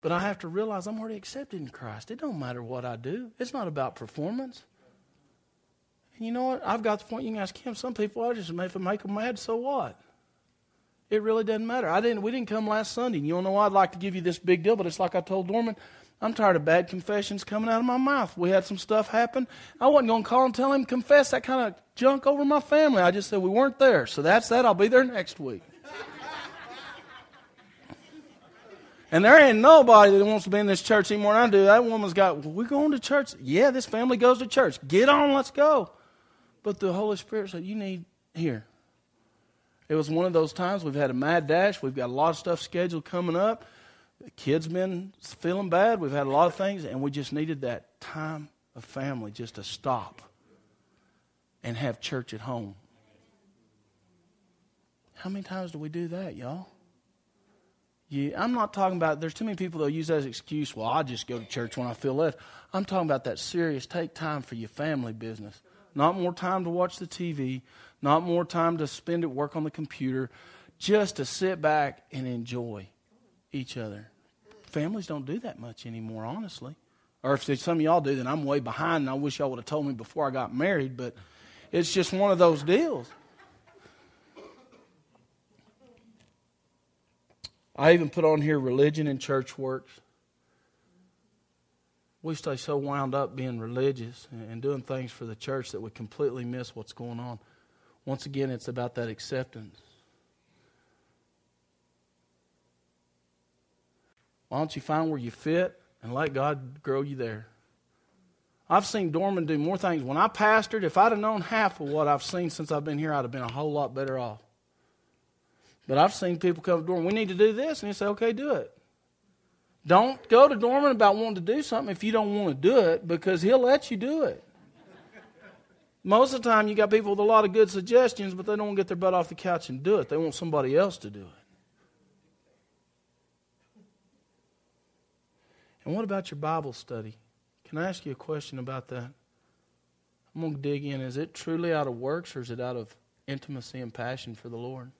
But I have to realize I'm already accepted in Christ. It don't matter what I do. It's not about performance. And you know what? I've got the point. You can ask him. Some people, I just I make them mad, so what? It really doesn't matter. I didn't. We didn't come last Sunday. And you don't know. I'd like to give you this big deal, but it's like I told Dorman. I'm tired of bad confessions coming out of my mouth. We had some stuff happen. I wasn't going to call and tell him confess that kind of junk over my family. I just said we weren't there. So that's that. I'll be there next week. And there ain't nobody that wants to be in this church anymore than I do. That woman's got, well, we going to church? Yeah, this family goes to church. Get on, let's go. But the Holy Spirit said, you need here. It was one of those times we've had a mad dash. We've got a lot of stuff scheduled coming up. The kids been feeling bad. We've had a lot of things, and we just needed that time of family just to stop and have church at home. How many times do we do that, y'all? You, I'm not talking about, there's too many people that use that as an excuse, well, I just go to church when I feel led. I'm talking about that serious, take time for your family business. Not more time to watch the TV, not more time to spend at work on the computer, just to sit back and enjoy each other. Families don't do that much anymore, honestly. Or if some of y'all do, then I'm way behind, and I wish y'all would have told me before I got married, but it's just one of those deals. I even put on here religion and church works. We stay so wound up being religious and doing things for the church that we completely miss what's going on. Once again, it's about that acceptance. Why don't you find where you fit and let God grow you there? I've seen Dorman do more things. When I pastored, if I'd have known half of what I've seen since I've been here, I'd have been a whole lot better off. But I've seen people come to Dorman, we need to do this, and he say, okay, do it. Don't go to Dorman about wanting to do something if you don't want to do it because he'll let you do it. Most of the time, you got people with a lot of good suggestions, but they don't get their butt off the couch and do it. They want somebody else to do it. And what about your Bible study? Can I ask you a question about that? I'm going to dig in. Is it truly out of works or is it out of intimacy and passion for the Lord?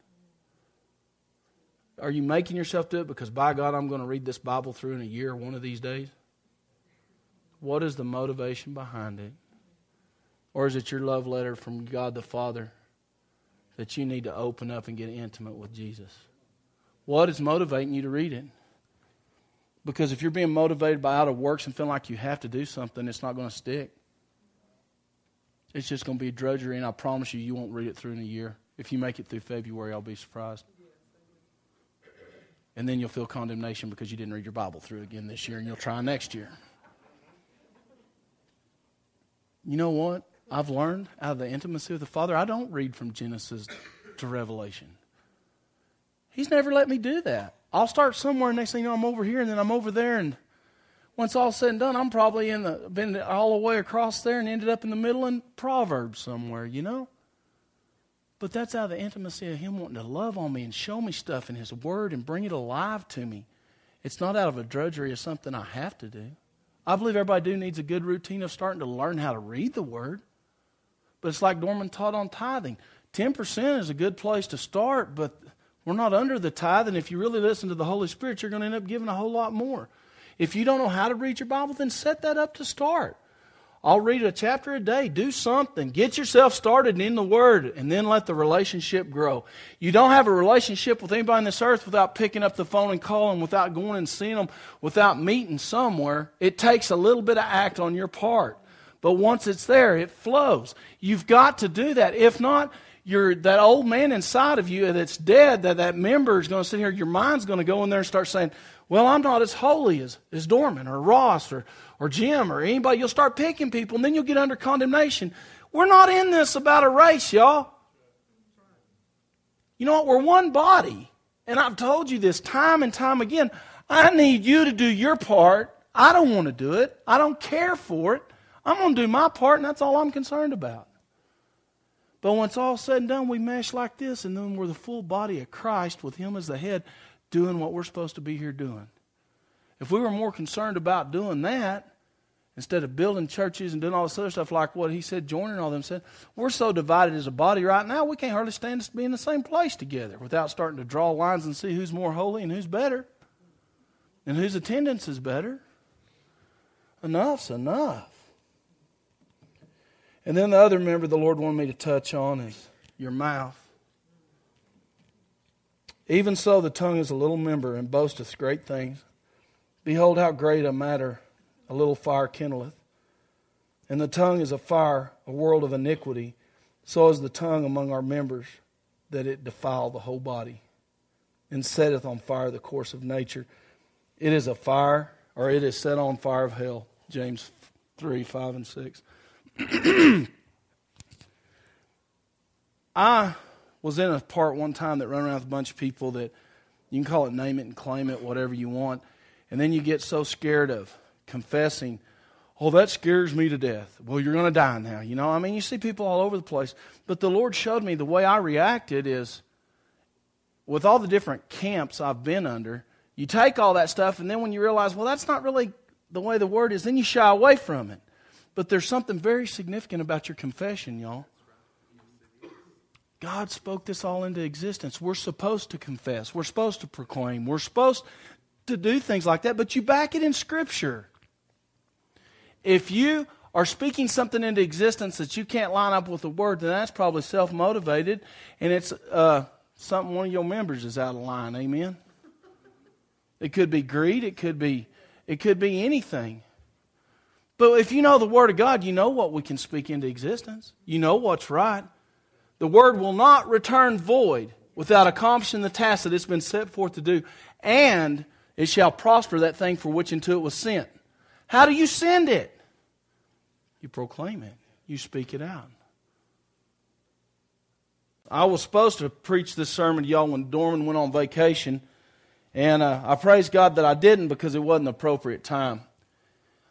Are you making yourself do it because, by God, I'm going to read this Bible through in a year one of these days? What is the motivation behind it? Or is it your love letter from God the Father that you need to open up and get intimate with Jesus? What is motivating you to read it? Because if you're being motivated by out of works and feeling like you have to do something, it's not going to stick. It's just going to be drudgery, and I promise you, you won't read it through in a year. If you make it through February, I'll be surprised. And then you'll feel condemnation because you didn't read your Bible through again this year, and you'll try next year. You know what? I've learned out of the intimacy of the Father, I don't read from Genesis to Revelation. He's never let me do that. I'll start somewhere, and next thing you know, I'm over here, and then I'm over there, and once all's said and done, I'm probably in the been all the way across there and ended up in the middle in Proverbs somewhere, you know? But that's out of the intimacy of Him wanting to love on me and show me stuff in His Word and bring it alive to me. It's not out of a drudgery of something I have to do. I believe everybody do needs a good routine of starting to learn how to read the Word. But it's like Dorman taught on tithing. 10% is a good place to start, but we're not under the tithe. And if you really listen to the Holy Spirit, you're going to end up giving a whole lot more. If you don't know how to read your Bible, then set that up to start. I'll read a chapter a day. Do something. Get yourself started in the Word and then let the relationship grow. You don't have a relationship with anybody on this earth without picking up the phone and calling, without going and seeing them, without meeting somewhere. It takes a little bit of act on your part. But once it's there, it flows. You've got to do that. If not, you're, that old man inside of you that's dead, that, that member is going to sit here, your mind's going to go in there and start saying, well, I'm not as holy as, as Dorman or Ross or, or Jim or anybody. You'll start picking people, and then you'll get under condemnation. We're not in this about a race, y'all. You know what? We're one body. And I've told you this time and time again. I need you to do your part. I don't want to do it. I don't care for it. I'm going to do my part, and that's all I'm concerned about. But when it's all said and done, we mesh like this, and then we're the full body of Christ with Him as the head doing what we're supposed to be here doing. If we were more concerned about doing that, instead of building churches and doing all this other stuff like what he said, joining all them said, we're so divided as a body right now, we can't hardly stand to be in the same place together without starting to draw lines and see who's more holy and who's better. And whose attendance is better? Enough's enough. And then the other member the Lord wanted me to touch on is your mouth. Even so, the tongue is a little member and boasteth great things. Behold, how great a matter a little fire kindleth. And the tongue is a fire, a world of iniquity. So is the tongue among our members, that it defile the whole body, and setteth on fire the course of nature. It is a fire, or it is set on fire of hell. James 3 5 and 6. I was in a part one time that run around with a bunch of people that you can call it name it and claim it, whatever you want. And then you get so scared of confessing, oh, that scares me to death. Well, you're going to die now. You know, I mean, you see people all over the place. But the Lord showed me the way I reacted is with all the different camps I've been under, you take all that stuff, and then when you realize, well, that's not really the way the word is, then you shy away from it. But there's something very significant about your confession, y'all. God spoke this all into existence. We're supposed to confess. We're supposed to proclaim. We're supposed to do things like that, but you back it in Scripture. If you are speaking something into existence that you can't line up with the Word, then that's probably self motivated, and it's uh, something one of your members is out of line. Amen. It could be greed. It could be. It could be anything. But if you know the Word of God, you know what we can speak into existence. You know what's right. The Word will not return void without accomplishing the task that it's been set forth to do, and it shall prosper that thing for which into it was sent. How do you send it? You proclaim it, you speak it out. I was supposed to preach this sermon to y'all when Dorman went on vacation, and uh, I praise God that I didn't because it wasn't the appropriate time.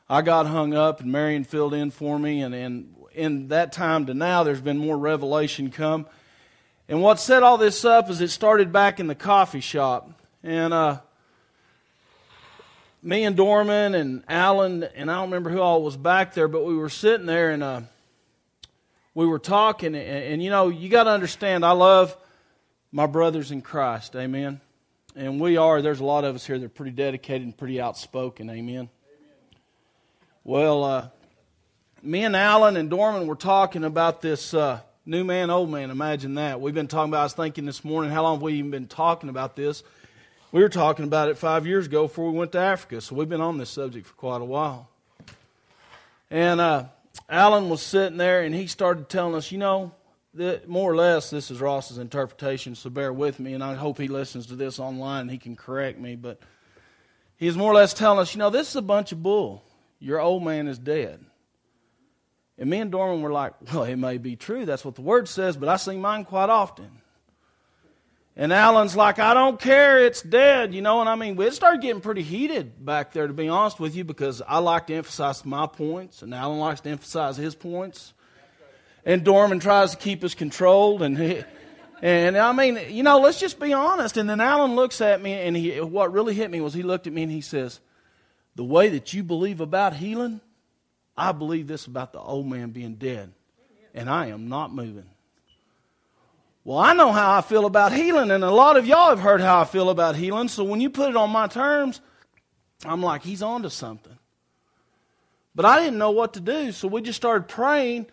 I got hung up, and Marion filled in for me, and, and in that time to now, there's been more revelation come. And what set all this up is it started back in the coffee shop. And uh, me and Dorman and Alan, and I don't remember who all was back there, but we were sitting there and uh, we were talking. And, and you know, you got to understand, I love my brothers in Christ. Amen. And we are, there's a lot of us here that are pretty dedicated and pretty outspoken. Amen. Amen. Well, uh, me and Alan and Dorman were talking about this uh, new man, old man. Imagine that. We've been talking about, I was thinking this morning, how long have we even been talking about this? We were talking about it five years ago before we went to Africa, so we've been on this subject for quite a while. And uh, Alan was sitting there, and he started telling us, you know, that more or less this is Ross's interpretation, so bear with me, and I hope he listens to this online and he can correct me. But he's more or less telling us, you know, this is a bunch of bull. Your old man is dead. And me and Dorman were like, well, it may be true. That's what the word says, but I see mine quite often. And Alan's like, I don't care, it's dead, you know. And I mean, it started getting pretty heated back there, to be honest with you, because I like to emphasize my points, and Alan likes to emphasize his points. And Dorman tries to keep us controlled, and he, and I mean, you know, let's just be honest. And then Alan looks at me, and he, what really hit me was he looked at me and he says, "The way that you believe about healing, I believe this about the old man being dead, and I am not moving." Well, I know how I feel about healing, and a lot of y'all have heard how I feel about healing. So when you put it on my terms, I'm like, he's on to something. But I didn't know what to do, so we just started praying.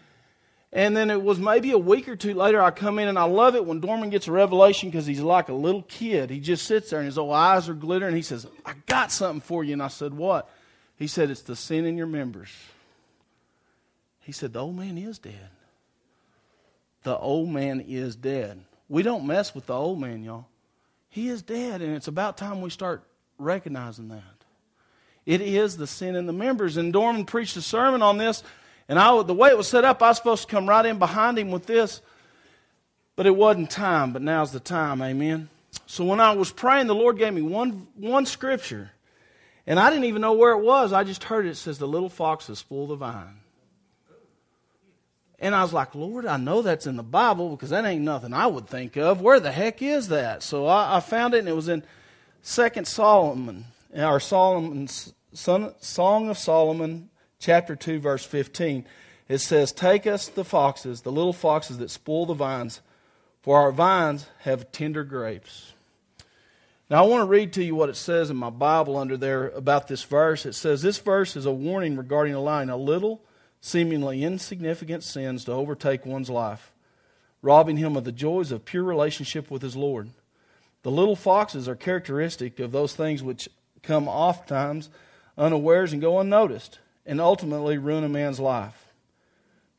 And then it was maybe a week or two later, I come in and I love it when Dorman gets a revelation because he's like a little kid. He just sits there and his old eyes are glittering. He says, I got something for you. And I said, What? He said, It's the sin in your members. He said, The old man is dead the old man is dead. We don't mess with the old man, y'all. He is dead, and it's about time we start recognizing that. It is the sin in the members. And Dorman preached a sermon on this, and I, the way it was set up, I was supposed to come right in behind him with this, but it wasn't time. But now's the time, amen. So when I was praying, the Lord gave me one, one scripture, and I didn't even know where it was. I just heard it. It says, The little foxes spoil the vine. And I was like, Lord, I know that's in the Bible because that ain't nothing I would think of. Where the heck is that? So I, I found it, and it was in Second Solomon, or Solomon's son, Song of Solomon, chapter 2, verse 15. It says, Take us the foxes, the little foxes that spoil the vines, for our vines have tender grapes. Now, I want to read to you what it says in my Bible under there about this verse. It says, This verse is a warning regarding a allowing a little, seemingly insignificant sins to overtake one's life, robbing him of the joys of pure relationship with his Lord. The little foxes are characteristic of those things which come oft times unawares and go unnoticed, and ultimately ruin a man's life.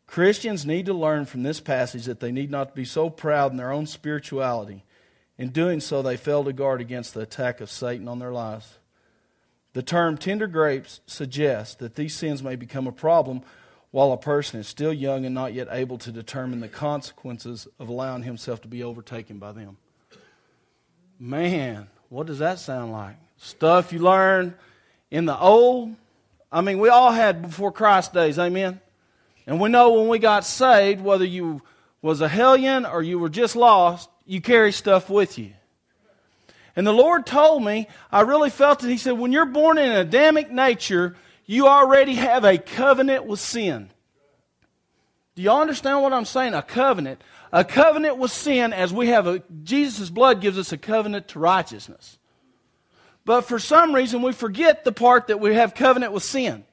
Christians need to learn from this passage that they need not be so proud in their own spirituality. In doing so, they fail to guard against the attack of Satan on their lives. The term tender grapes suggests that these sins may become a problem while a person is still young and not yet able to determine the consequences of allowing himself to be overtaken by them. Man, what does that sound like? Stuff you learn in the old. I mean, we all had before Christ days, amen? And we know when we got saved, whether you was a hellion or you were just lost, you carry stuff with you. And the Lord told me, I really felt it. He said, when you're born in an Adamic nature, you already have a covenant with sin. Do y'all understand what I'm saying? A covenant. A covenant with sin, as we have a, Jesus' blood gives us a covenant to righteousness. But for some reason, we forget the part that we have covenant with sin.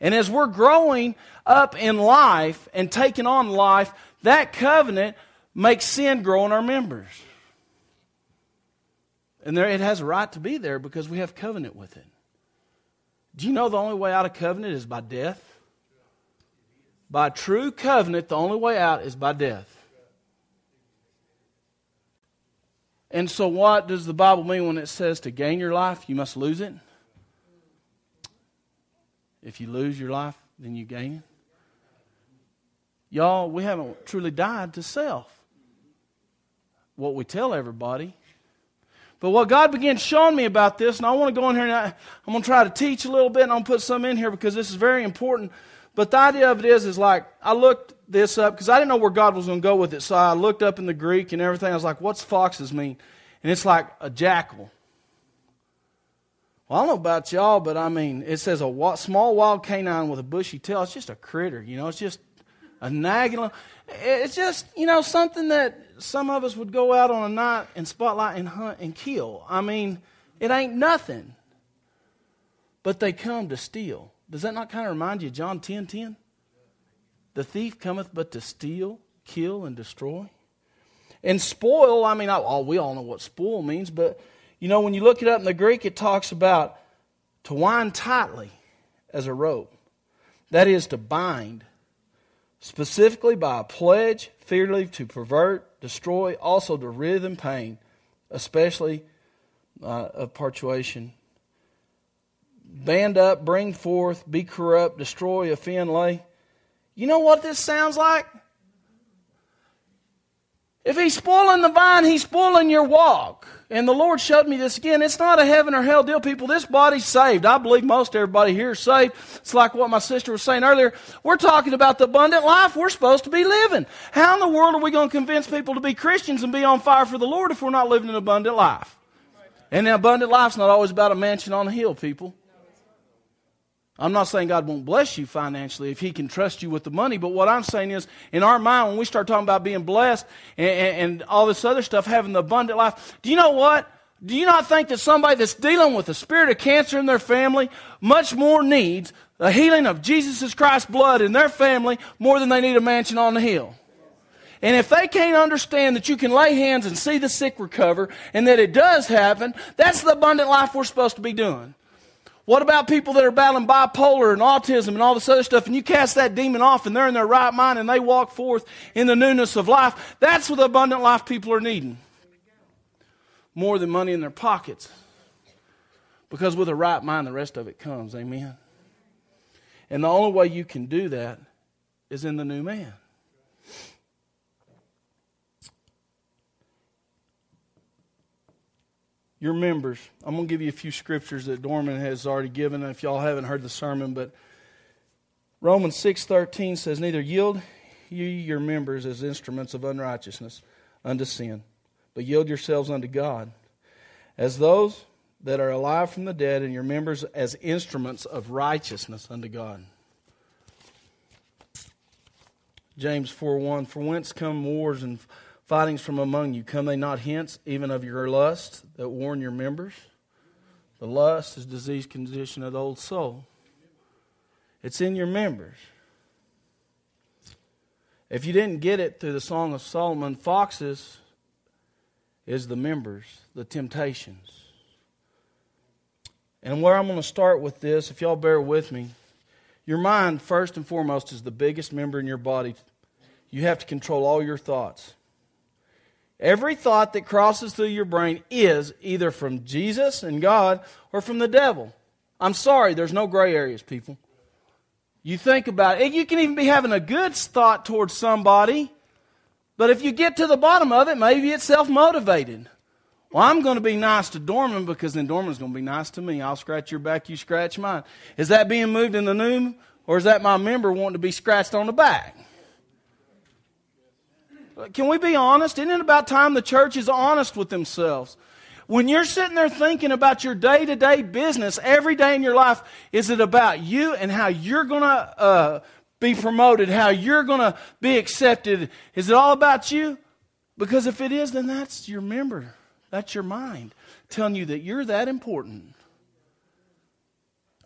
And as we're growing up in life and taking on life, that covenant makes sin grow in our members. And there, it has a right to be there because we have covenant with it. Do you know the only way out of covenant is by death? By true covenant, the only way out is by death. And so, what does the Bible mean when it says to gain your life, you must lose it? If you lose your life, then you gain it. Y'all, we haven't truly died to self. What we tell everybody. But what God began showing me about this, and I want to go in here and I, am going to try to teach a little bit, and I'm going to put some in here because this is very important. But the idea of it is, is like, I looked this up because I didn't know where God was going to go with it. So I looked up in the Greek and everything. I was like, what's foxes mean? And it's like a jackal. Well, I don't know about y'all, but I mean, it says a small wild canine with a bushy tail. It's just a critter, you know. It's just a nagging. It's just, you know, something that some of us would go out on a night and spotlight and hunt and kill. I mean, it ain't nothing. But they come to steal. Does that not kind of remind you of John 10 10? The thief cometh but to steal, kill, and destroy. And spoil, I mean, I, we all know what spoil means, but you know, when you look it up in the Greek, it talks about to wind tightly as a rope. That is to bind, specifically by a pledge, figuratively to pervert, destroy, also to writhe in pain, especially uh, of parturition. Band up, bring forth, be corrupt, destroy, offend, lay. You know what this sounds like? If he's spoiling the vine, he's spoiling your walk. And the Lord showed me this again. It's not a heaven or hell deal, people. This body's saved. I believe most everybody here is saved. It's like what my sister was saying earlier. We're talking about the abundant life we're supposed to be living. How in the world are we going to convince people to be Christians and be on fire for the Lord if we're not living an abundant life? And the abundant life's not always about a mansion on a hill, people. I'm not saying God won't bless you financially if He can trust you with the money, but what I'm saying is, in our mind, when we start talking about being blessed and, and, and, all this other stuff, having the abundant life, do you know what? Do you not think that somebody that's dealing with a spirit of cancer in their family much more needs the healing of Jesus Christ's blood in their family more than they need a mansion on the hill? And if they can't understand that you can lay hands and see the sick recover and that it does happen, that's the abundant life we're supposed to be doing. What about people that are battling bipolar and autism and all this other stuff, and you cast that demon off and they're in their right mind and they walk forth in the newness of life? That's what the abundant life people are needing. More than money in their pockets. Because with a right mind, the rest of it comes. Amen. And the only way you can do that is in the new man. Your members. I'm going to give you a few scriptures that Dorman has already given if y'all haven't heard the sermon, but Romans 6:13 says neither yield ye your members as instruments of unrighteousness unto sin, but yield yourselves unto God as those that are alive from the dead and your members as instruments of righteousness unto God. James 4:1 For whence come wars and fightings from among you? Come they not hence, even of your lust that warn your members? The lust is diseased condition of the old soul. It's in your members. If you didn't get it through the Song of Solomon, foxes is the members, the temptations. And where I'm going to start with this, if y'all bear with me, your mind, first and foremost, is the biggest member in your body. You have to control all your thoughts. Every thought that crosses through your brain is either from Jesus and God or from the devil. I'm sorry, there's no gray areas, people. You think about it. You can even be having a good thought towards somebody, but if you get to the bottom of it, maybe it's self motivated. Well, I'm going to be nice to Dorman because then Dorman's going to be nice to me. I'll scratch your back, you scratch mine. Is that being moved in the new, or is that my member wanting to be scratched on the back? Can we be honest? Isn't it about time the church is honest with themselves? When you're sitting there thinking about your day to day business every day in your life, is it about you and how you're going to uh, be promoted, how you're going to be accepted? Is it all about you? Because if it is, then that's your member, that's your mind telling you that you're that important.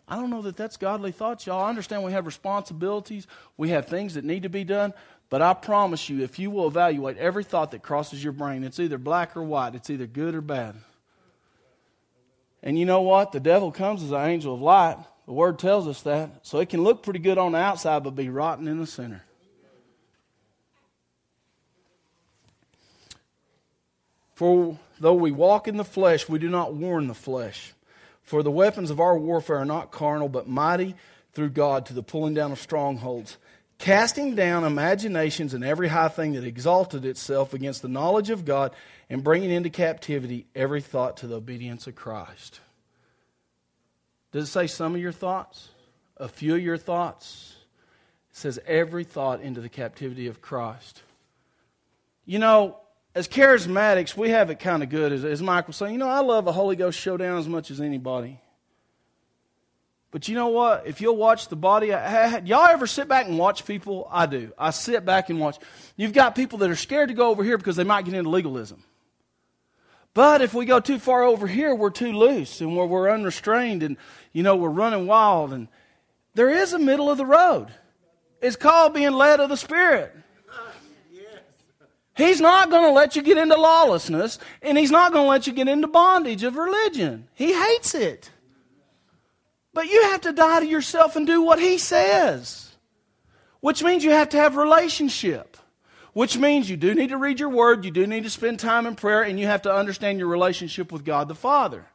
I don't know that that's godly thoughts, y'all. I understand we have responsibilities, we have things that need to be done, but I promise you, if you will evaluate every thought that crosses your brain, it's either black or white, it's either good or bad. And you know what? The devil comes as an angel of light. The word tells us that. So it can look pretty good on the outside, but be rotten in the center. For though we walk in the flesh, we do not war in the flesh. For the weapons of our warfare are not carnal, but mighty through God to the pulling down of strongholds, casting down imaginations and every high thing that exalted itself against the knowledge of God and bringing into captivity every thought to the obedience of Christ. Does it say some of your thoughts? A few of your thoughts? It says every thought into the captivity of Christ. You know, as charismatics, we have it kind of good. As, as was saying, you know, I love a Holy Ghost showdown as much as anybody. But you know what? If you'll watch the body, y'all ever sit back and watch people? I do. I sit back and watch. You've got people that are scared to go over here because they might get into legalism. But if we go too far over here, we're too loose and we're, we're unrestrained and, you know, we're running wild. And there is a middle of the road. It's called being led of the Spirit. He's not going to let you get into lawlessness, and He's not going to let you get into bondage of religion. He hates it. But you have to die to yourself and do what He says, which means you have to have relationship which means you do need to read your word, you do need to spend time in prayer, and you have to understand your relationship with God the Father.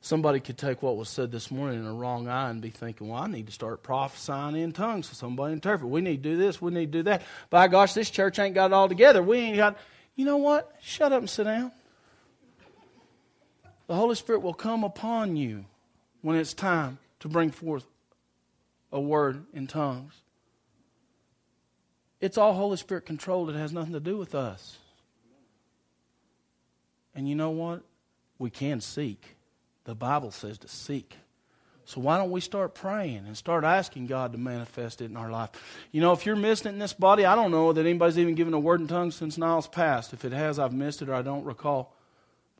Somebody could take what was said this morning in a wrong eye and be thinking, well, I need to start prophesying in tongues so somebody interpret. We need to do this, we need to do that. By gosh, this church ain't got it all together. We ain't got, you know what? Shut up and sit down. The Holy Spirit will come upon you when it's time to bring forth a word in tongues. It's all Holy Spirit controlled. It has nothing to do with us. And you know what? We can seek. The Bible says to seek. So why don't we start praying and start asking God to manifest it in our life? You know, if you're missing it in this body, I don't know that anybody's even given a word in tongues since Niles passed. If it has, I've missed it or I don't recall.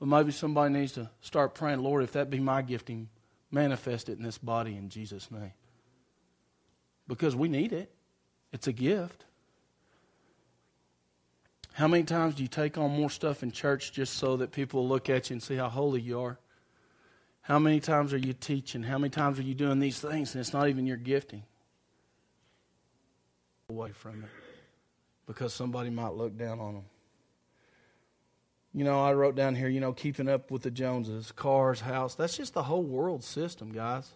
But maybe somebody needs to start praying, Lord, if that be my gifting, manifest it in this body in Jesus' name. Because we need it. It's a gift. How many times do you take on more stuff in church just so that people look at you and see how holy you are? How many times are you teaching? How many times are you doing these things and it's not even your gifting? Away from it because somebody might look down on them. You know, I wrote down here, you know, keeping up with the Joneses, cars, house. That's just the whole world system, guys.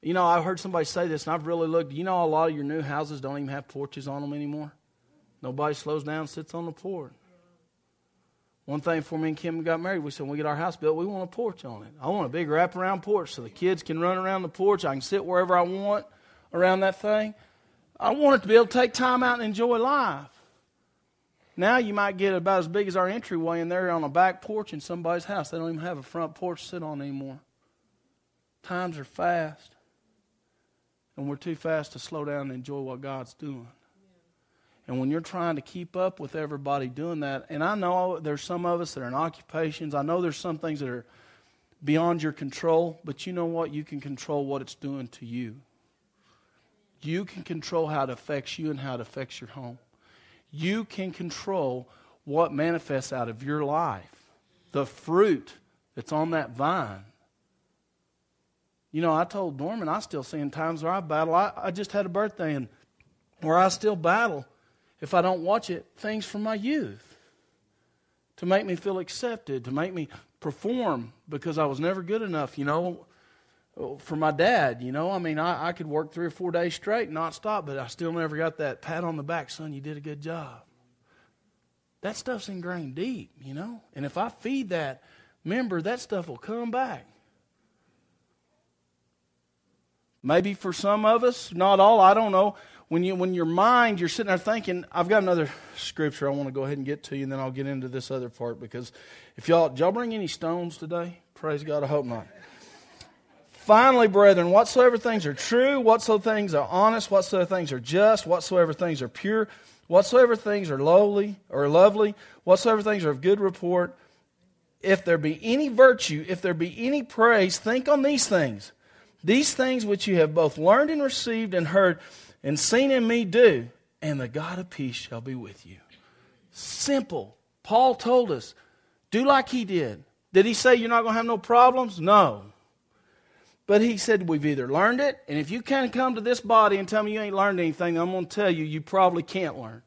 You know, I've heard somebody say this, and I've really looked. You know, a lot of your new houses don't even have porches on them anymore. Nobody slows down, sits on the porch. One thing for me and Kim got married, we said when we get our house built, we want a porch on it. I want a big wraparound porch so the kids can run around the porch. I can sit wherever I want around that thing. I want it to be able to take time out and enjoy life. Now you might get about as big as our entryway, and they're on a back porch in somebody's house. They don't even have a front porch to sit on anymore. Times are fast, and we're too fast to slow down and enjoy what God's doing. And when you're trying to keep up with everybody doing that, and I know there's some of us that are in occupations, I know there's some things that are beyond your control, but you know what? You can control what it's doing to you. You can control how it affects you and how it affects your home. You can control what manifests out of your life, the fruit that's on that vine. You know, I told Norman I still see in times where I battle. I, I just had a birthday and where I still battle if I don't watch it, things from my youth to make me feel accepted, to make me perform because I was never good enough, you know, for my dad. You know, I mean, I, I could work three or four days straight not stop, but I still never got that pat on the back, son, you did a good job. That stuff's ingrained deep, you know? And if I feed that member, that stuff will come back. Maybe for some of us, not all, I don't know. When, you, when your mind, you're sitting there thinking, I've got another scripture I want to go ahead and get to you, and then I'll get into this other part because if y'all, y'all bring any stones today? Praise God, I hope not. Finally, brethren, whatsoever things are true, whatsoever things are honest, whatsoever things are just, whatsoever things are pure, whatsoever things are lowly or lovely, whatsoever things are of good report, if there be any virtue, if there be any praise, think on these things. These things which you have both learned and received and heard and seen in me do, and the God of peace shall be with you. Simple. Paul told us, do like he did. Did he say you're not going to have no problems? No. But he said, We've either learned it, and if you can't come to this body and tell me you ain't learned anything, I'm going to tell you, you probably can't learn.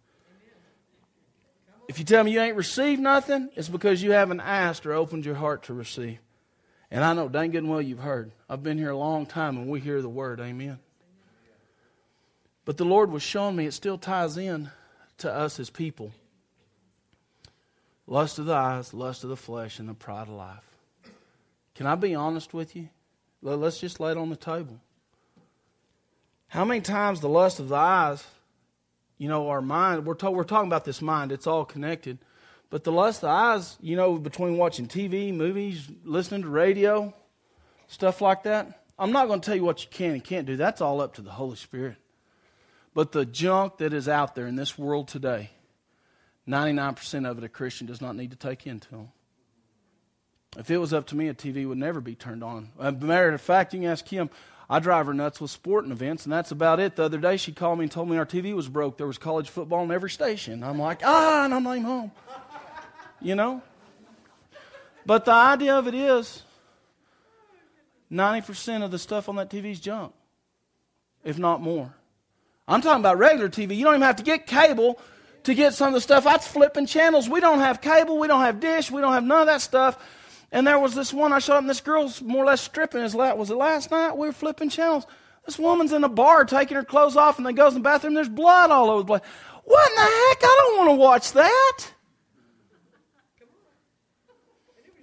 If you tell me you ain't received nothing, it's because you haven't asked or opened your heart to receive. And I know dang good and well you've heard. I've been here a long time and we hear the word. Amen. But the Lord was showing me it still ties in to us as people lust of the eyes, lust of the flesh, and the pride of life. Can I be honest with you? Let's just lay it on the table. How many times the lust of the eyes, you know, our mind, we're, to, we're talking about this mind, it's all connected. But the lust of the eyes, you know, between watching TV, movies, listening to radio, stuff like that, I'm not going to tell you what you can and can't do. That's all up to the Holy Spirit. But the junk that is out there in this world today, 99% of it a Christian does not need to take into them. If it was up to me, a TV would never be turned on. As a matter of fact, you can ask Kim. I drive her nuts with sporting events, and that's about it. The other day, she called me and told me our TV was broke. There was college football on every station. I'm like, ah, and I'm not even home. You know? But the idea of it is 90% of the stuff on that TV is junk, if not more. I'm talking about regular TV. You don't even have to get cable to get some of the stuff. That's flipping channels. We don't have cable. We don't have dish. We don't have none of that stuff. And there was this one I up, and this girl's more or less stripping his lap. Was it last night? We were flipping channels. This woman's in a bar taking her clothes off, and then goes in the bathroom. There's blood all over the place. What in the heck? I don't want to watch that.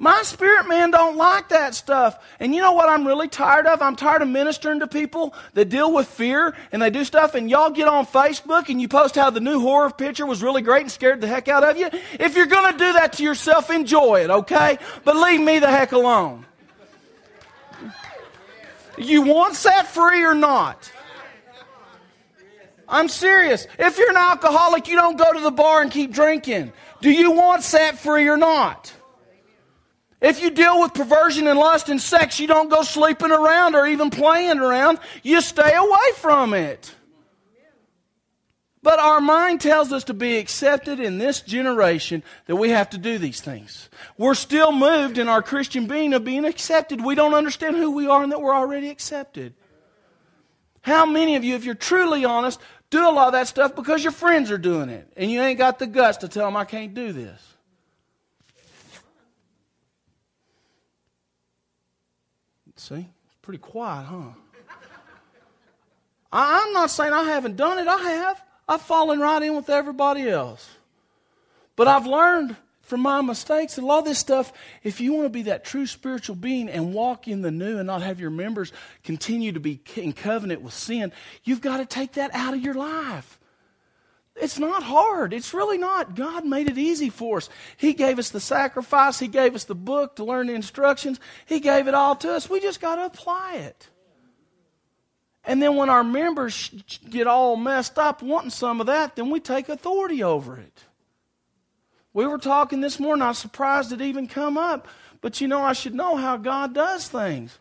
My spirit man don't like that stuff. And you know what I'm really tired of? I'm tired of ministering to people that deal with fear and they do stuff and y'all get on Facebook and you post how the new horror picture was really great and scared the heck out of you. If you're going to do that to yourself, enjoy it, okay? But leave me the heck alone. You want set free or not? I'm serious. If you're an alcoholic, you don't go to the bar and keep drinking. Do you want set free or not? If you deal with perversion and lust and sex, you don't go sleeping around or even playing around. You stay away from it. But our mind tells us to be accepted in this generation that we have to do these things. We're still moved in our Christian being of being accepted. We don't understand who we are and that we're already accepted. How many of you, if you're truly honest, do a lot of that stuff because your friends are doing it and you ain't got the guts to tell them I can't do this? See? It's pretty quiet, huh? I, I'm not saying I haven't done it. I have. I've fallen right in with everybody else. But I've learned from my mistakes and a lot of this stuff, if you want to be that true spiritual being and walk in the new and not have your members continue to be in covenant with sin, you've got to take that out of your life. It's not hard. It's really not. God made it easy for us. He gave us the sacrifice. He gave us the book to learn the instructions. He gave it all to us. We just got to apply it. And then when our members get all messed up wanting some of that, then we take authority over it. We were talking this morning. I was surprised it even come up. But you know, I should know how God does things.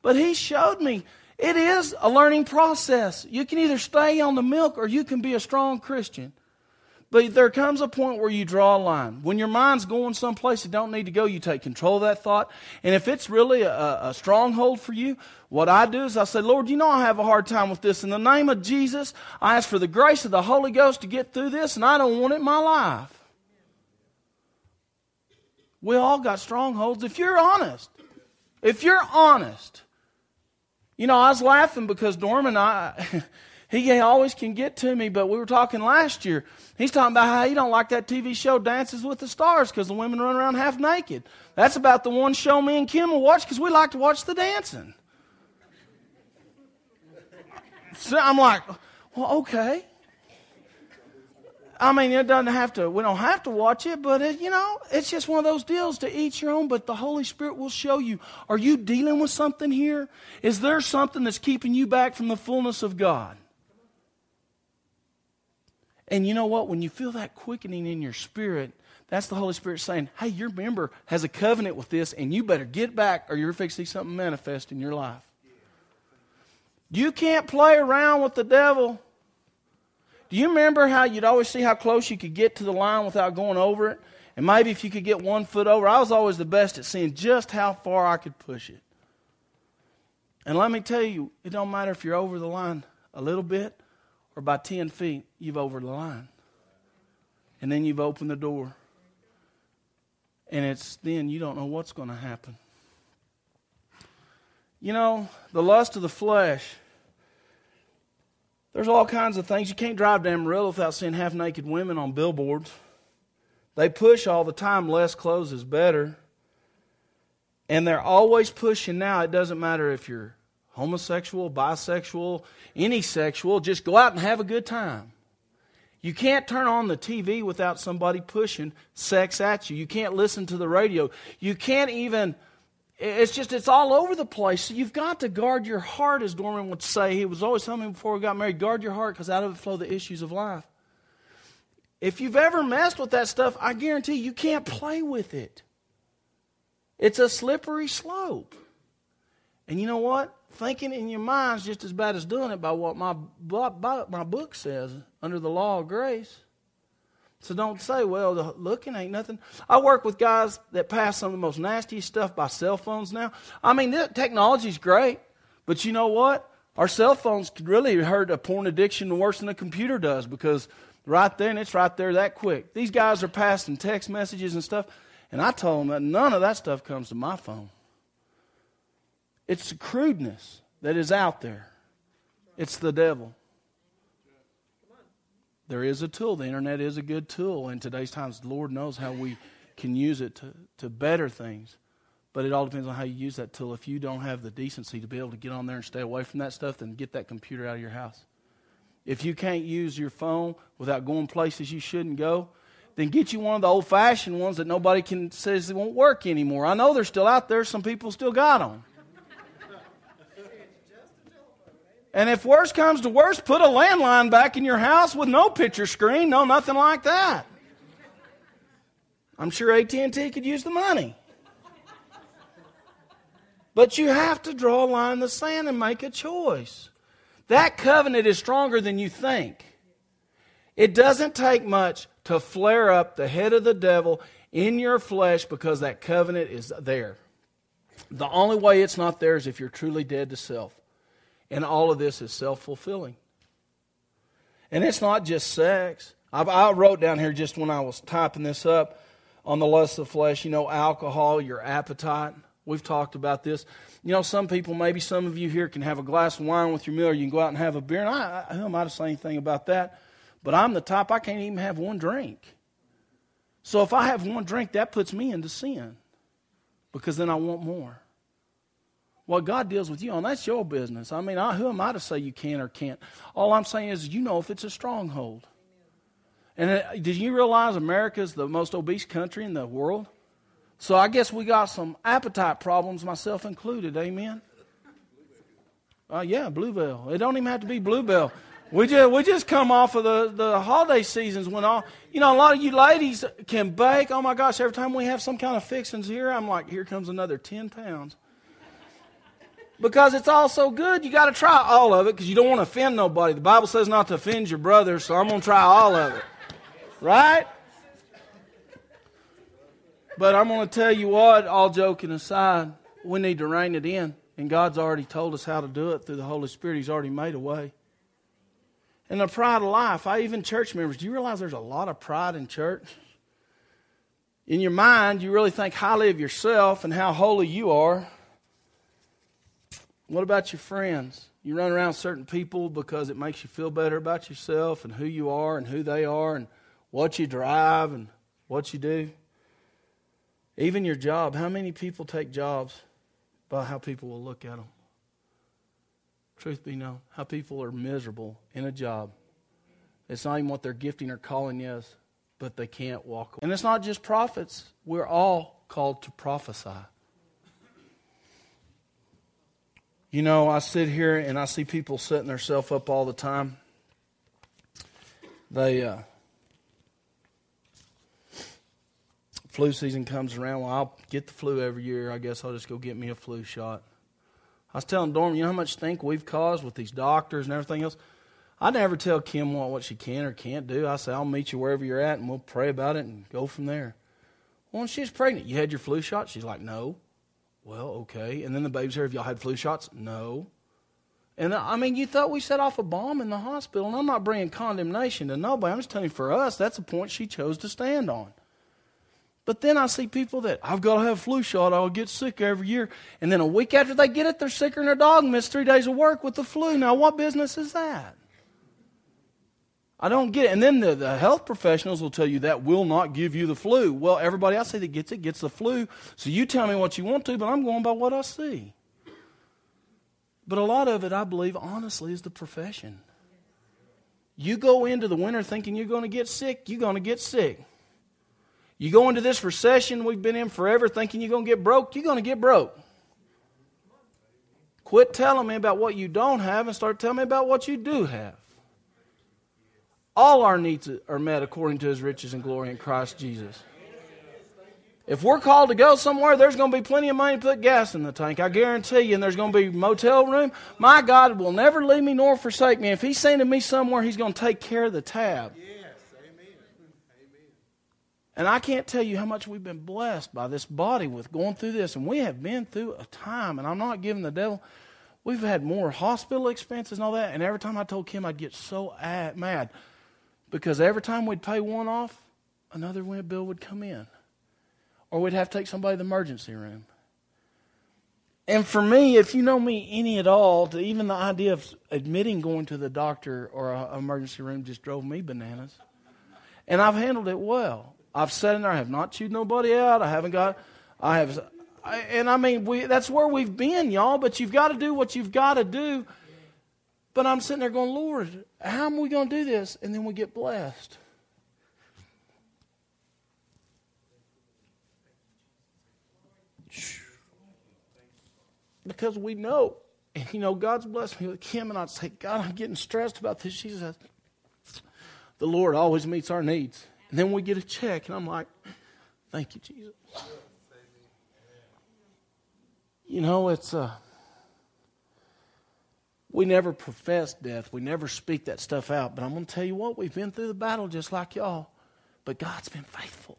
But He showed me it is a learning process. You can either stay on the milk or you can be a strong Christian. But there comes a point where you draw a line. When your mind's going someplace it don't need to go, you take control of that thought. And if it's really a, a stronghold for you, what I do is I say, Lord, you know I have a hard time with this. In the name of Jesus, I ask for the grace of the Holy Ghost to get through this, and I don't want it in my life. We all got strongholds. If you're honest, if you're honest, you know, I was laughing because Norman, I, he always can get to me, but we were talking last year. He's talking about how he don't like that TV show Dances with the Stars because the women run around half naked. That's about the one show me and Kim will watch because we like to watch the dancing. So I'm like, well, okay. I mean, it doesn't have to, we don't have to watch it, but it, you know, it's just one of those deals to each your own. But the Holy Spirit will show you are you dealing with something here? Is there something that's keeping you back from the fullness of God? And you know what? When you feel that quickening in your spirit, that's the Holy Spirit saying, hey, your member has a covenant with this, and you better get back or you're fixing something manifest in your life. You can't play around with the devil. Do you remember how you'd always see how close you could get to the line without going over it? And maybe if you could get one foot over, I was always the best at seeing just how far I could push it. And let me tell you, it don't matter if you're over the line a little bit or by 10 feet, you've over the line. And then you've opened the door. And it's then you don't know what's going to happen. You know, the lust of the flesh. There's all kinds of things. You can't drive to Amarillo without seeing half naked women on billboards. They push all the time less clothes is better. And they're always pushing now. It doesn't matter if you're homosexual, bisexual, any sexual, just go out and have a good time. You can't turn on the TV without somebody pushing sex at you. You can't listen to the radio. You can't even, it's just, it's all over the place. So you've got to guard your heart, as Dorman would say. He was always telling me before we got married guard your heart because out of it flow the issues of life. If you've ever messed with that stuff, I guarantee you can't play with it. It's a slippery slope. And you know what? Thinking in your mind is just as bad as doing it by what my, my book says under the law of grace. So don't say, well, the looking ain't nothing. I work with guys that pass some of the most nastiest stuff by cell phones now. I mean, technology's great, but you know what? Our cell phones could really hurt a porn addiction worse than a computer does because right there and it's right there that quick. These guys are passing text messages and stuff, and I told them that none of that stuff comes to my phone. It's the crudeness that is out there. It's the devil. There is a tool. The internet is a good tool in today's times. The Lord knows how we can use it to, to better things. But it all depends on how you use that tool. If you don't have the decency to be able to get on there and stay away from that stuff, then get that computer out of your house. If you can't use your phone without going places you shouldn't go, then get you one of the old fashioned ones that nobody can says they won't work anymore. I know they're still out there. Some people still got them. And if worse comes to worse, put a landline back in your house with no picture screen, no nothing like that. I'm sure AT&T could use the money. But you have to draw a line in the sand and make a choice. That covenant is stronger than you think. It doesn't take much to flare up the head of the devil in your flesh because that covenant is there. The only way it's not there is if you're truly dead to self. And all of this is self fulfilling. And it's not just sex. I, I wrote down here just when I was typing this up on the lust of flesh, you know, alcohol, your appetite. We've talked about this. You know, some people, maybe some of you here can have a glass of wine with your meal, or you can go out and have a beer. And I, I, who am I to say anything about that? But I'm the type, I can't even have one drink. So if I have one drink, that puts me into sin because then I want more. What God deals with you on, that's your business. I mean, I, who am I to say you can or can't? All I'm saying is, you know if it's a stronghold. And uh, did you realize America is the most obese country in the world? So I guess we got some appetite problems, myself included. Amen. Uh, yeah, Blue Bell. It don't even have to be Blue Bell. We just we just come off of the, the holiday seasons when all you know a lot of you ladies can bake. Oh my gosh! Every time we have some kind of fixings here, I'm like, here comes another ten pounds. Because it's all so good, you got to try all of it because you don't want to offend nobody. The Bible says not to offend your brother, so I'm going to try all of it. Right? But I'm going to tell you what, all joking aside, we need to rein it in. And God's already told us how to do it through the Holy Spirit. He's already made a way. And the pride of life, I even church members, do you realize there's a lot of pride in church? In your mind, you really think highly of yourself and how holy you are. What about your friends? You run around certain people because it makes you feel better about yourself and who you are and who they are and what you drive and what you do. Even your job. How many people take jobs by how people will look at them? Truth be known, how people are miserable in a job. It's not even what their gifting or calling is, but they can't walk. away. And it's not just prophets. We're all called to prophesy. You know, I sit here and I see people setting themselves up all the time. They, uh, flu season comes around. Well, I'll get the flu every year. I guess I'll just go get me a flu shot. I was telling Dorm, you know how much stink we've caused with these doctors and everything else? I never tell Kim what, what she can or can't do. I say, I'll meet you wherever you're at and we'll pray about it and go from there. Well, when she's pregnant, you had your flu shot? She's like, no. Well, okay. And then the baby's here. Have y'all had flu shots? No. And uh, I mean, you thought we set off a bomb in the hospital, and I'm not bringing condemnation to nobody. I'm just telling you, for us, that's a point she chose to stand on. But then I see people that I've got to have a flu shot. I'll get sick every year, and then a week after they get it, they're sicker than their dog and miss three days of work with the flu. Now, what business is that? I don't get it. And then the, the health professionals will tell you that will not give you the flu. Well, everybody I see that gets it gets the flu. So you tell me what you want to, but I'm going by what I see. But a lot of it, I believe, honestly, is the profession. You go into the winter thinking you're going to get sick, you're going to get sick. You go into this recession we've been in forever thinking you're going to get broke, you're going to get broke. Quit telling me about what you don't have and start telling me about what you do have. All our needs are met according to his riches and glory in Christ Jesus. If we're called to go somewhere, there's going to be plenty of money to put gas in the tank. I guarantee you. And there's going to be motel room. My God will never leave me nor forsake me. If He's sending me somewhere, He's going to take care of the tab. Yes, amen. And I can't tell you how much we've been blessed by this body with going through this. And we have been through a time, and I'm not giving the devil. We've had more hospital expenses and all that. And every time I told Kim I'd get so mad because every time we'd pay one off, another bill would come in. Or we'd have to take somebody to the emergency room. And for me, if you know me any at all, to even the idea of admitting going to the doctor or an emergency room just drove me bananas. And I've handled it well. I've sat in there. I have not chewed nobody out. I haven't got. I have. I, and I mean, we, that's where we've been, y'all. But you've got to do what you've got to do but I'm sitting there going, Lord, how am we going to do this? And then we get blessed. Because we know. And you know, God's blessed me with Kim, and I'd say, God, I'm getting stressed about this. She says, The Lord always meets our needs. And then we get a check, and I'm like, Thank you, Jesus. You know, it's uh we never profess death. We never speak that stuff out. But I'm going to tell you what, we've been through the battle just like y'all. But God's been faithful.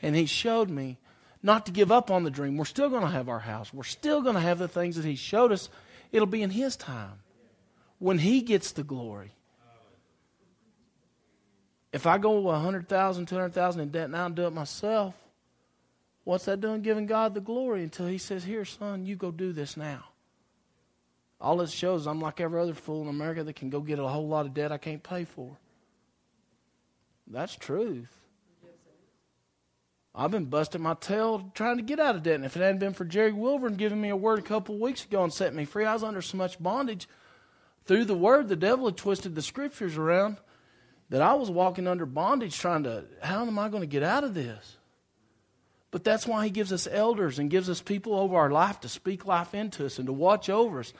And He showed me not to give up on the dream. We're still going to have our house. We're still going to have the things that He showed us. It'll be in His time when He gets the glory. If I go 100,000, 200,000 in debt now and do it myself, what's that doing giving God the glory until He says, Here, son, you go do this now? All it shows I'm like every other fool in America that can go get a whole lot of debt I can't pay for. That's truth. I've been busting my tail trying to get out of debt. And if it hadn't been for Jerry Wilburn giving me a word a couple of weeks ago and setting me free, I was under so much bondage. Through the word, the devil had twisted the scriptures around that I was walking under bondage trying to, how am I going to get out of this? But that's why he gives us elders and gives us people over our life to speak life into us and to watch over us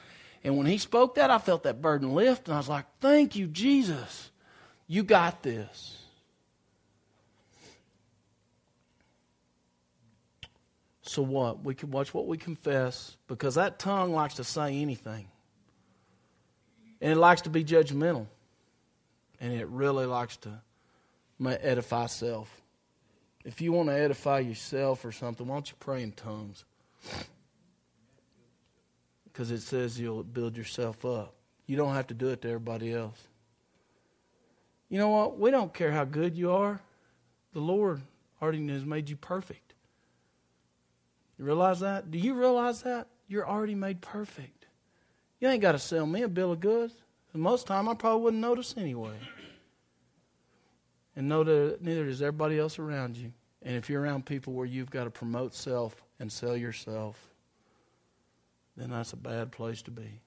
And when he spoke that, I felt that burden lift, and I was like, Thank you, Jesus. You got this. So what? We can watch what we confess because that tongue likes to say anything. And it likes to be judgmental. And it really likes to edify self. If you want to edify yourself or something, why don't you pray in tongues? Because it says you'll build yourself up. You don't have to do it to everybody else. You know what? We don't care how good you are. The Lord already has made you perfect. You realize that? Do you realize that? You're already made perfect. You ain't got to sell me a bill of goods. most time, I probably wouldn't notice anyway. And that uh, neither does everybody else around you. And if you're around people where you've got to promote self and sell yourself, then that's a bad place to be.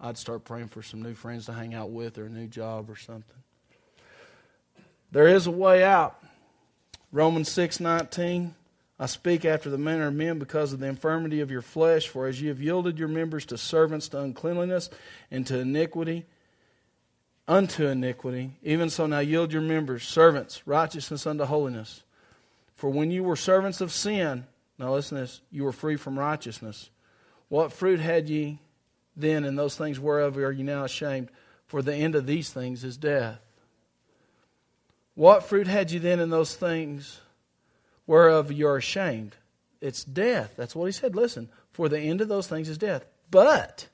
I'd start praying for some new friends to hang out with or a new job or something. There is a way out. Romans 6:19 I speak after the manner of men because of the infirmity of your flesh for as you have yielded your members to servants to uncleanliness and to iniquity unto iniquity even so now yield your members servants righteousness unto holiness for when you were servants of sin now listen to this you were free from righteousness what fruit had ye then in those things whereof are ye now ashamed for the end of these things is death what fruit had ye then in those things whereof you are ashamed? It's death. That's what he said. Listen, for the end of those things is death. But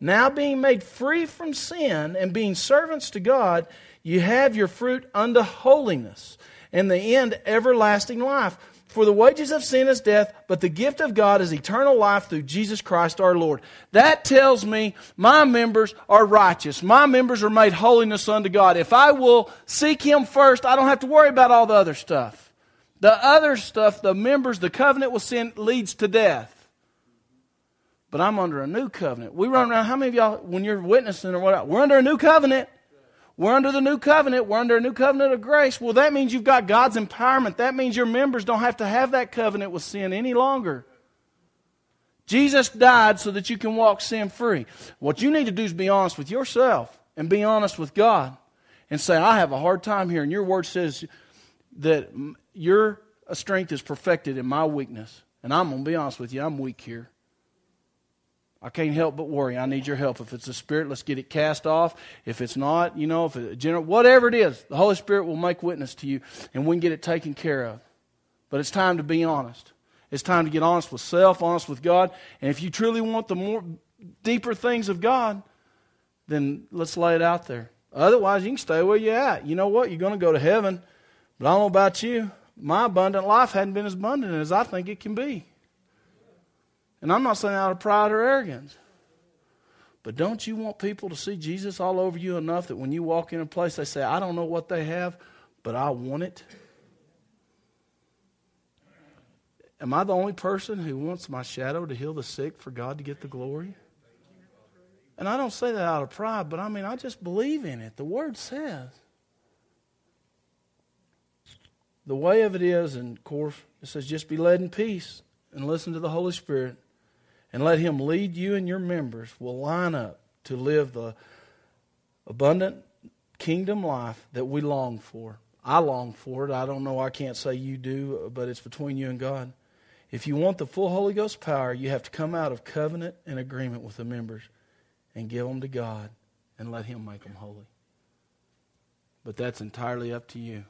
now being made free from sin and being servants to God, you have your fruit unto holiness, and the end everlasting life. For the wages of sin is death, but the gift of God is eternal life through Jesus Christ our Lord. That tells me my members are righteous. My members are made holiness unto God. If I will seek Him first, I don't have to worry about all the other stuff. The other stuff, the members, the covenant with sin leads to death. But I'm under a new covenant. We run around, how many of y'all, when you're witnessing or what, we're under a new covenant. We're under the new covenant. We're under a new covenant of grace. Well, that means you've got God's empowerment. That means your members don't have to have that covenant with sin any longer. Jesus died so that you can walk sin free. What you need to do is be honest with yourself and be honest with God and say, I have a hard time here. And your word says that your strength is perfected in my weakness. And I'm going to be honest with you, I'm weak here. I can't help but worry. I need your help. If it's a spirit, let's get it cast off. If it's not, you know, if it's general, whatever it is, the Holy Spirit will make witness to you and we can get it taken care of. But it's time to be honest. It's time to get honest with self, honest with God. And if you truly want the more deeper things of God, then let's lay it out there. Otherwise, you can stay where you're at. You know what? You're going to go to heaven. But I don't know about you. My abundant life hadn't been as abundant as I think it can be. And I'm not saying out of pride or arrogance. But don't you want people to see Jesus all over you enough that when you walk in a place, they say, I don't know what they have, but I want it? Am I the only person who wants my shadow to heal the sick for God to get the glory? And I don't say that out of pride, but I mean, I just believe in it. The Word says. The way of it is, and of course, it says just be led in peace and listen to the Holy Spirit and let Him lead you and your members will line up to live the abundant kingdom life that we long for. I long for it. I don't know. I can't say you do, but it's between you and God. If you want the full Holy Ghost power, you have to come out of covenant and agreement with the members and give them to God and let Him make them holy. But that's entirely up to you.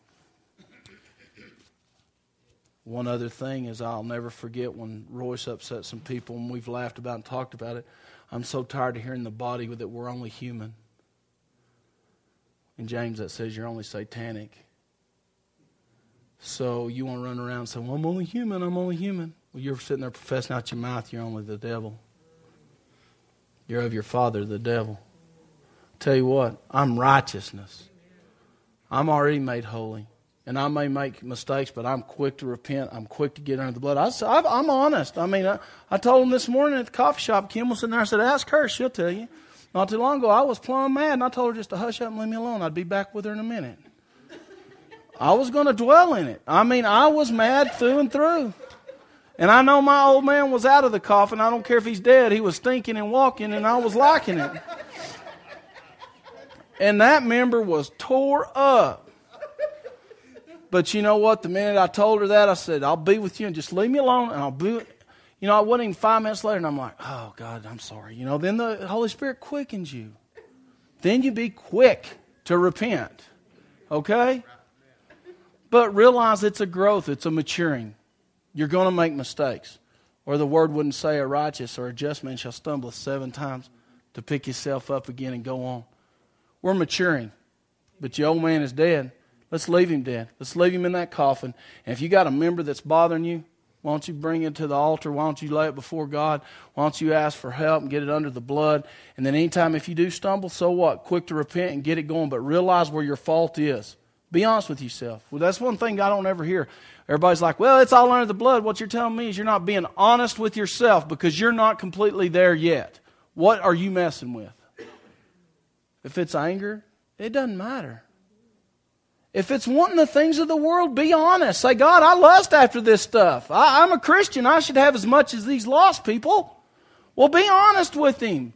One other thing is, I'll never forget when Royce upset some people, and we've laughed about and talked about it. I'm so tired of hearing the body that we're only human. In James, that says you're only satanic. So you want to run around and say, Well, I'm only human, I'm only human. Well, you're sitting there professing out your mouth, you're only the devil. You're of your father, the devil. tell you what, I'm righteousness. I'm already made holy and I may make mistakes, but I'm quick to repent. I'm quick to get under the blood. I, am honest. I mean, I, I, told him this morning at the coffee shop, Kim was sitting there, I said, ask her, she'll tell you. Not too long ago, I was plumb mad, and I told her just to hush up and leave me alone. I'd be back with her in a minute. I was going to dwell in it. I mean, I was mad through and through. And I know my old man was out of the coffin. I don't care if he's dead. He was stinking and walking, and I was liking it. And that member was tore up. But you know what? The minute I told her that, I said, I'll be with you and just leave me alone and I'll be. You know, I wasn't even five minutes later and I'm like, oh, God, I'm sorry. You know, then the Holy Spirit quickens you. Then you be quick to repent. Okay? But realize it's a growth, it's a maturing. You're going to make mistakes. Or the word wouldn't say a righteous or a just man shall stumble seven times to pick yourself up again and go on. We're maturing. But your old man is dead. Let's leave him dead. Let's leave him in that coffin. And if you got a member that's bothering you, why don't you bring it to the altar? Why don't you lay it before God? Why don't you ask for help and get it under the blood? And then anytime if you do stumble, so what? Quick to repent and get it going, but realize where your fault is. Be honest with yourself. Well, that's one thing I don't ever hear. Everybody's like, well, it's all under the blood. What you're telling me is you're not being honest with yourself because you're not completely there yet. What are you messing with? If it's anger, it doesn't matter. If it's wanting the things of the world, be honest. Say, God, I lust after this stuff. I, am a Christian. I should have as much as these lost people. Well, be honest with Him.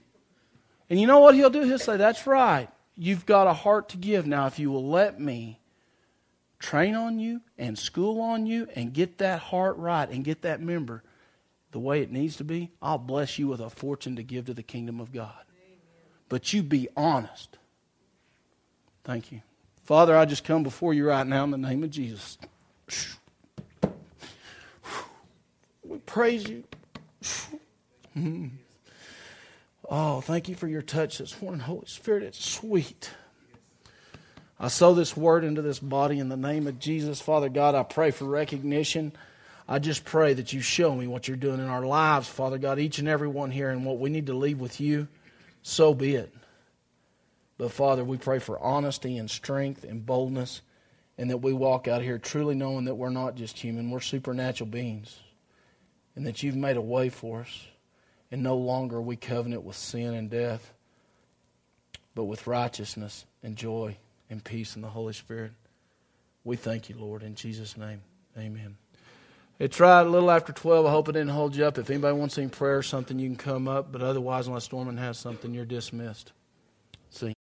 And you know what He'll do? He'll say, That's right. You've got a heart to give. Now, if you will let me train on you and school on you and get that heart right and get that member the way it needs to be, I'll bless you with a fortune to give to the kingdom of God. But you be honest. Thank you. Father, I just come before you right now in the name of Jesus. We praise you. Hmm. Oh, thank you for your touch this morning, Holy Spirit. It's sweet. I sow this word into this body in the name of Jesus. Father God, I pray for recognition. I just pray that you show me what you're doing in our lives, Father God, each and every one here, and what we need to leave with you. So be it. But Father, we pray for honesty and strength and boldness, and that we walk out here truly knowing that we're not just human, we're supernatural beings, and that you've made a way for us, and no longer we covenant with sin and death, but with righteousness and joy and peace in the Holy Spirit. We thank you, Lord, in Jesus' name. Amen. It's right a little after 12. I hope it didn't hold you up. If anybody wants any prayer or something, you can come up. But otherwise, unless Norman has something, you're dismissed.